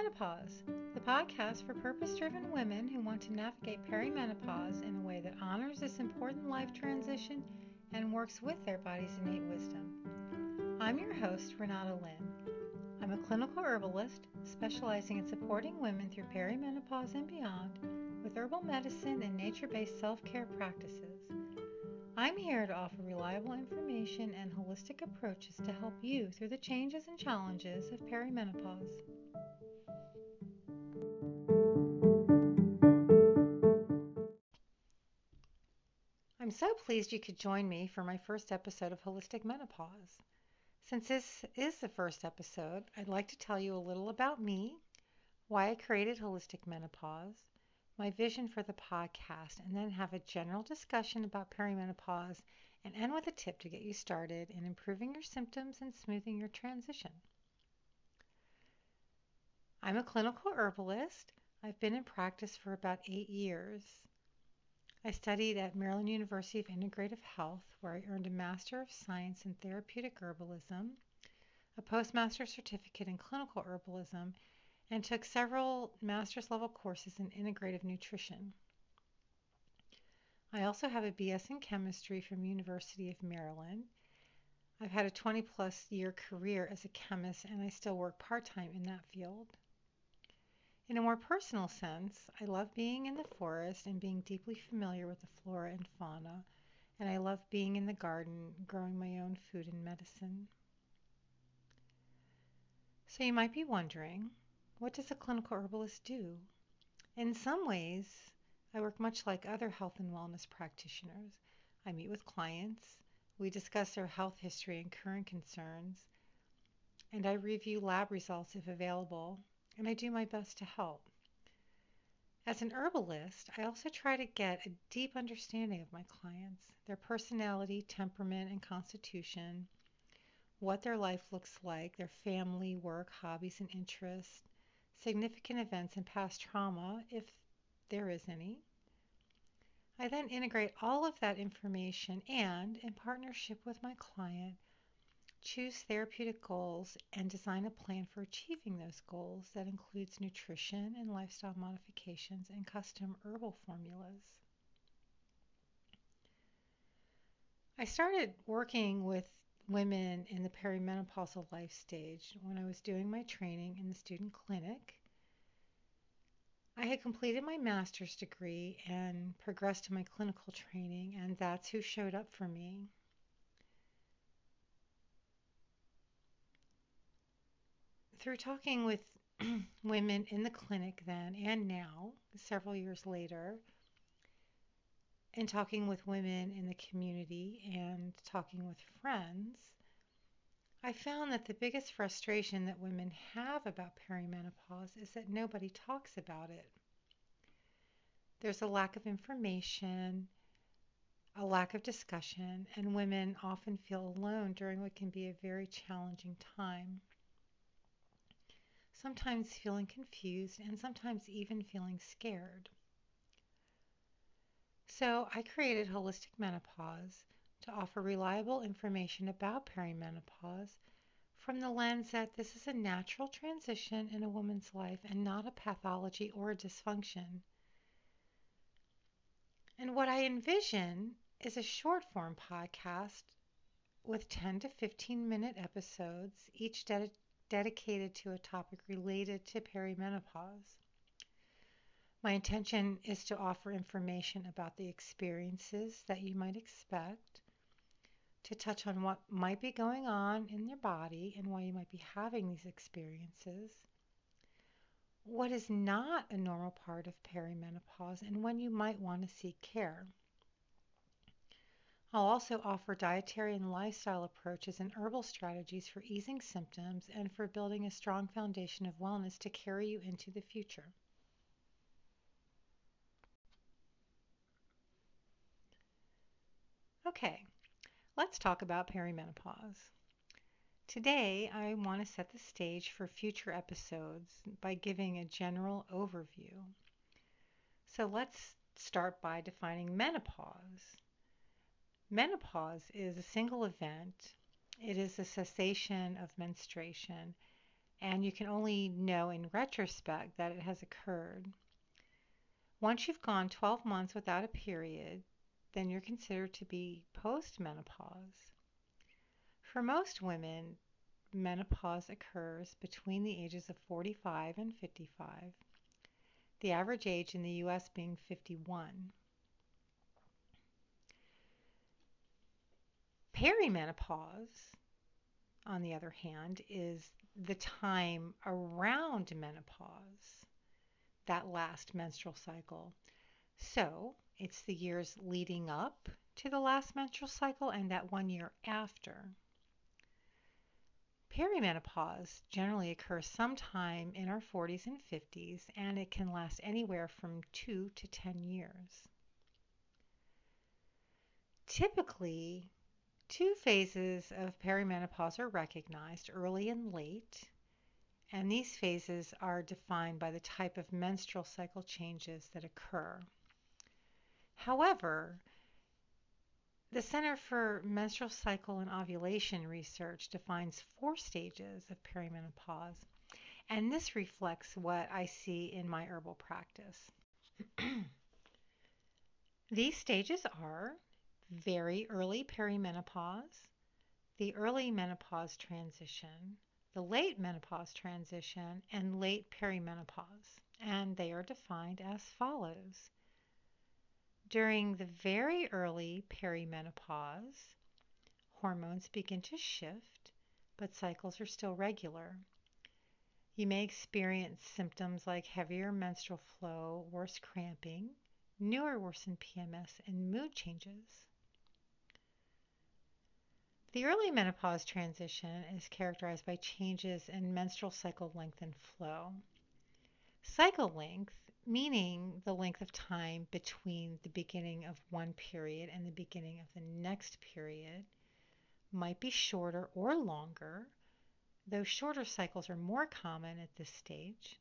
Menopause, the podcast for purpose driven women who want to navigate perimenopause in a way that honors this important life transition and works with their body's innate wisdom. I'm your host, Renata Lynn. I'm a clinical herbalist specializing in supporting women through perimenopause and beyond with herbal medicine and nature based self care practices. I'm here to offer reliable information and holistic approaches to help you through the changes and challenges of perimenopause. I'm so pleased you could join me for my first episode of Holistic Menopause. Since this is the first episode, I'd like to tell you a little about me, why I created Holistic Menopause, my vision for the podcast, and then have a general discussion about perimenopause and end with a tip to get you started in improving your symptoms and smoothing your transition. I'm a clinical herbalist. I've been in practice for about eight years. I studied at Maryland University of Integrative Health, where I earned a Master of Science in Therapeutic Herbalism, a Postmaster Certificate in Clinical Herbalism, and took several master's level courses in integrative nutrition. I also have a BS in chemistry from University of Maryland. I've had a 20 plus year career as a chemist and I still work part-time in that field. In a more personal sense, I love being in the forest and being deeply familiar with the flora and fauna, and I love being in the garden, growing my own food and medicine. So you might be wondering, what does a clinical herbalist do? In some ways, I work much like other health and wellness practitioners. I meet with clients, we discuss their health history and current concerns, and I review lab results if available, and I do my best to help. As an herbalist, I also try to get a deep understanding of my clients, their personality, temperament, and constitution, what their life looks like, their family, work, hobbies, and interests, significant events and past trauma, if there is any. I then integrate all of that information and, in partnership with my client, choose therapeutic goals and design a plan for achieving those goals that includes nutrition and lifestyle modifications and custom herbal formulas. I started working with women in the perimenopausal life stage when I was doing my training in the student clinic. I had completed my master's degree and progressed to my clinical training, and that's who showed up for me. Through talking with women in the clinic then and now, several years later, and talking with women in the community and talking with friends, I found that the biggest frustration that women have about perimenopause is that nobody talks about it. There's a lack of information, a lack of discussion, and women often feel alone during what can be a very challenging time. Sometimes feeling confused and sometimes even feeling scared. So I created Holistic Menopause to offer reliable information about perimenopause from the lens that this is a natural transition in a woman's life and not a pathology or a dysfunction. And what I envision is a short form podcast with 10 to 15 minute episodes, each ded- dedicated to a topic related to perimenopause. My intention is to offer information about the experiences that you might expect, to touch on what might be going on in your body and why you might be having these experiences, what is not a normal part of perimenopause, and when you might want to seek care. I'll also offer dietary and lifestyle approaches and herbal strategies for easing symptoms and for building a strong foundation of wellness to carry you into the future. Okay, let's talk about perimenopause. Today, I want to set the stage for future episodes by giving a general overview. So let's start by defining menopause. Menopause is a single event, it is a cessation of menstruation, and you can only know in retrospect that it has occurred. Once you've gone 12 months without a period, then you're considered to be postmenopause. For most women, menopause occurs between the ages of 45 and 55, the average age in the US being 51. Perimenopause, on the other hand, is the time around menopause, that last menstrual cycle. So it's the years leading up to the last menstrual cycle and that one year after. Perimenopause generally occurs sometime in our 40s and 50s, and it can last anywhere from 2 to 10 years. Typically, two phases of perimenopause are recognized early and late, and these phases are defined by the type of menstrual cycle changes that occur. However, the Center for Menstrual Cycle and Ovulation Research defines four stages of perimenopause, and this reflects what I see in my herbal practice. These stages are very early perimenopause, the early menopause transition, the late menopause transition, and late perimenopause, and they are defined as follows. During the very early perimenopause, hormones begin to shift, but cycles are still regular. You may experience symptoms like heavier menstrual flow, worse cramping, new or worsened PMS, and mood changes. The early menopause transition is characterized by changes in menstrual cycle length and flow. Cycle length meaning the length of time between the beginning of one period and the beginning of the next period might be shorter or longer, though shorter cycles are more common at this stage.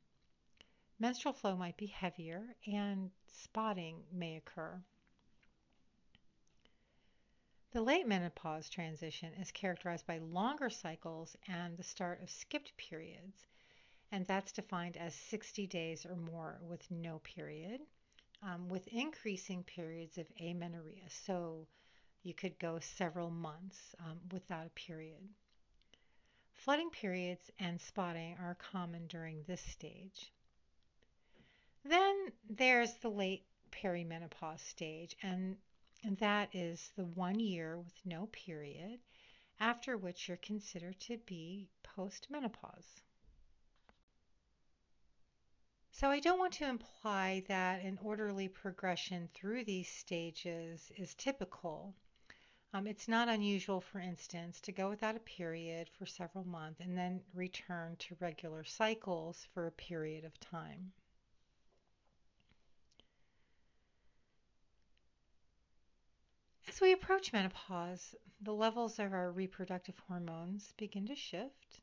Menstrual flow might be heavier and spotting may occur. The late menopause transition is characterized by longer cycles and the start of skipped periods and that's defined as 60 days or more with no period, um, with increasing periods of amenorrhea. So you could go several months um, without a period. Flooding periods and spotting are common during this stage. Then there's the late perimenopause stage, and, and that is the one year with no period, after which you're considered to be postmenopause. So I don't want to imply that an orderly progression through these stages is typical. Um, it's not unusual, for instance, to go without a period for several months and then return to regular cycles for a period of time. As we approach menopause, the levels of our reproductive hormones begin to shift.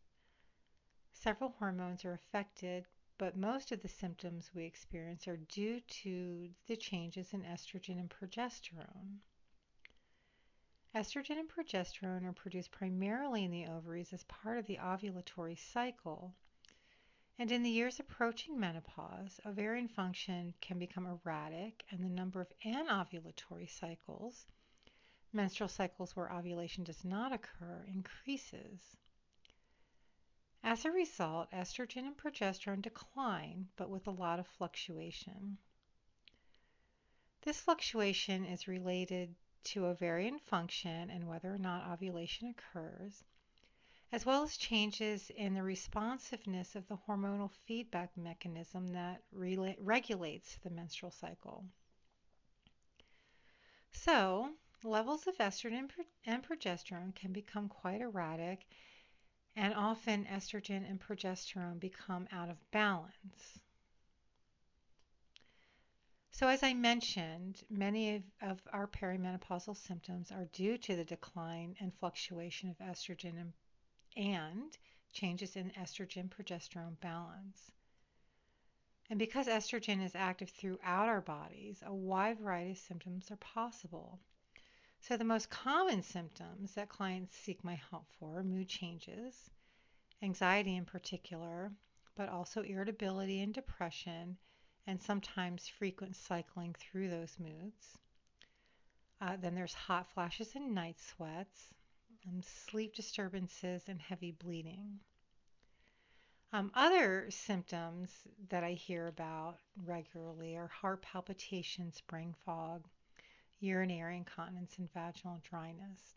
Several hormones are affected but most of the symptoms we experience are due to the changes in estrogen and progesterone. Estrogen and progesterone are produced primarily in the ovaries as part of the ovulatory cycle. And in the years approaching menopause, ovarian function can become erratic, and the number of anovulatory cycles, menstrual cycles where ovulation does not occur, increases. As a result, estrogen and progesterone decline, but with a lot of fluctuation. This fluctuation is related to ovarian function and whether or not ovulation occurs, as well as changes in the responsiveness of the hormonal feedback mechanism that regulates the menstrual cycle. So, levels of estrogen and progesterone can become quite erratic and often estrogen and progesterone become out of balance. So, as I mentioned, many of, of, our perimenopausal symptoms are due to the decline and fluctuation of estrogen and, and changes in estrogen progesterone balance. And because estrogen is active throughout our bodies, a wide variety of symptoms are possible. So, the most common symptoms that clients seek my help for mood changes, anxiety in particular, but also irritability and depression, and sometimes frequent cycling through those moods. Uh, then there's hot flashes and night sweats, um, sleep disturbances, and heavy bleeding. Um, other symptoms that I hear about regularly are heart palpitations, brain fog, urinary incontinence, and vaginal dryness.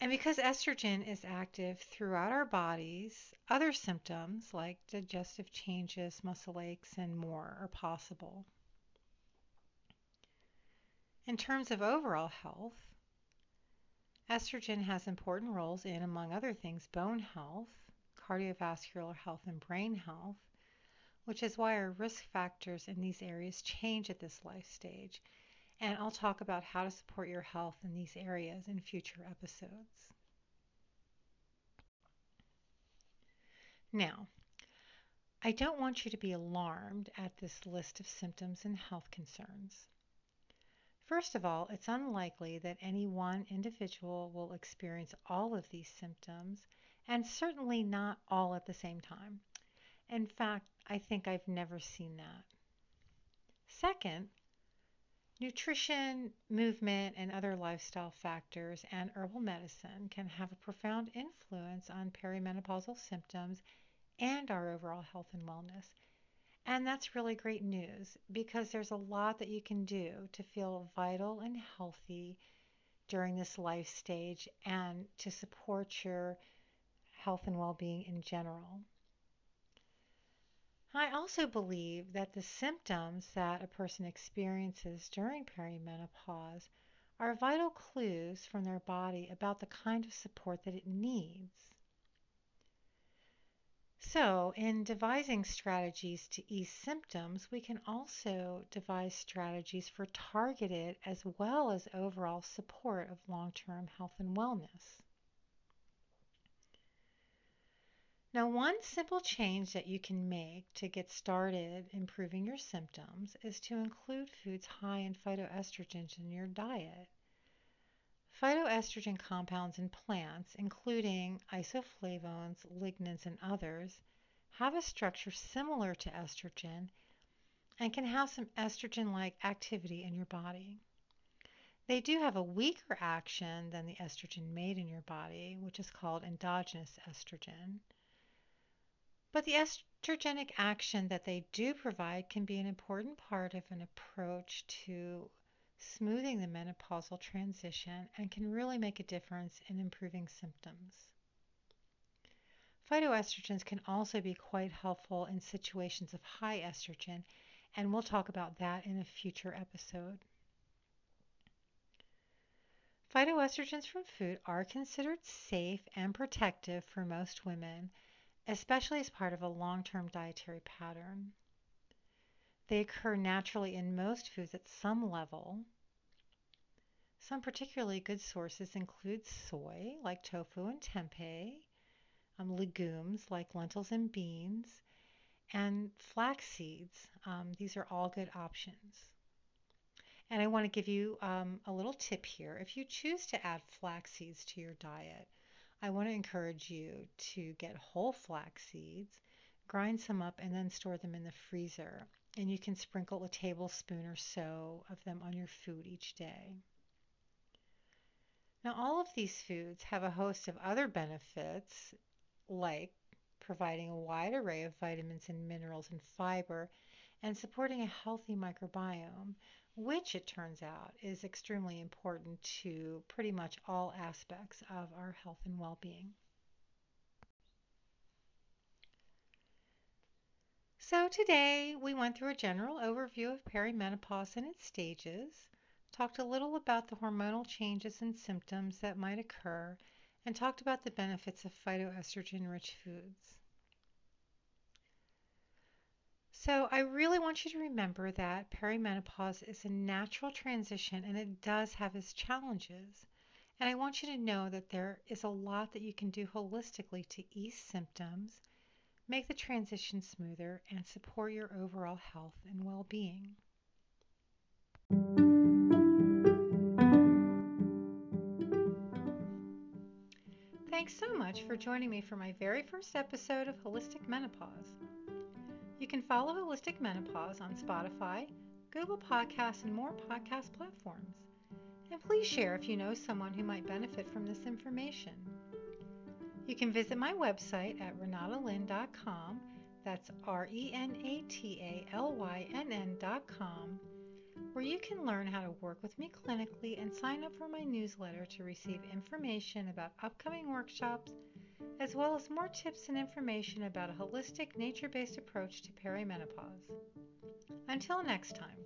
And because estrogen is active throughout our bodies, other symptoms like digestive changes, muscle aches, and more are possible. In terms of overall health, estrogen has important roles in, among other things, bone health, cardiovascular health, and brain health, which is why our risk factors in these areas change at this life stage. And I'll talk about how to support your health in these areas in future episodes. Now, I don't want you to be alarmed at this list of symptoms and health concerns. First of all, it's unlikely that any one individual will experience all of these symptoms, and certainly not all at the same time. In fact, I think I've never seen that. Second, nutrition, movement, and other lifestyle factors and herbal medicine can have a profound influence on perimenopausal symptoms and our overall health and wellness. And that's really great news because there's a lot that you can do to feel vital and healthy during this life stage and to support your health and well being in general. I also believe that the symptoms that a person experiences during perimenopause are vital clues from their body about the kind of support that it needs. So, in devising strategies to ease symptoms, we can also devise strategies for targeted as well as overall support of long term health and wellness. Now, one simple change that you can make to get started improving your symptoms is to include foods high in phytoestrogens in your diet. Phytoestrogen compounds in plants, including isoflavones, lignans, and others, have a structure similar to estrogen and can have some estrogen like activity in your body. They do have a weaker action than the estrogen made in your body, which is called endogenous estrogen. But the estrogenic action that they do provide can be an important part of an approach to smoothing the menopausal transition and can really make a difference in improving symptoms. Phytoestrogens can also be quite helpful in situations of high estrogen, and we'll talk about that in a future episode. Phytoestrogens from food are considered safe and protective for most women, especially as part of a long term dietary pattern. They occur naturally in most foods at some level. Some particularly good sources include soy, like tofu and tempeh, um, legumes like lentils and beans, and flax seeds. Um, these are all good options. And I want to give you um, a little tip here. If you choose to add flax seeds to your diet, I want to encourage you to get whole flax seeds, grind some up, and then store them in the freezer and you can sprinkle a tablespoon or so of them on your food each day. Now, all of these foods have a host of other benefits, like providing a wide array of vitamins and minerals and fiber, and supporting a healthy microbiome, which it turns out is extremely important to pretty much all aspects of our health and well being. So today we went through a general overview of perimenopause and its stages, talked a little about the hormonal changes and symptoms that might occur, and talked about the benefits of phytoestrogen-rich foods. So I really want you to remember that perimenopause is a natural transition and it does have its challenges. And I want you to know that there is a lot that you can do holistically to ease symptoms make the transition smoother, and support your overall health and well being. Thanks so much much for joining me for my very first episode of Holistic Menopause. You can follow Holistic Menopause on Spotify, Google Podcasts, and more podcast platforms. And please share if you know someone who might benefit from this information. You can visit my website at renatalynn.com. That's R E N A T A L Y N N.com, where you can learn how to work with me clinically and sign up for my newsletter to receive information about upcoming workshops, as well as more tips and information about a holistic, nature based approach to perimenopause. Until next time.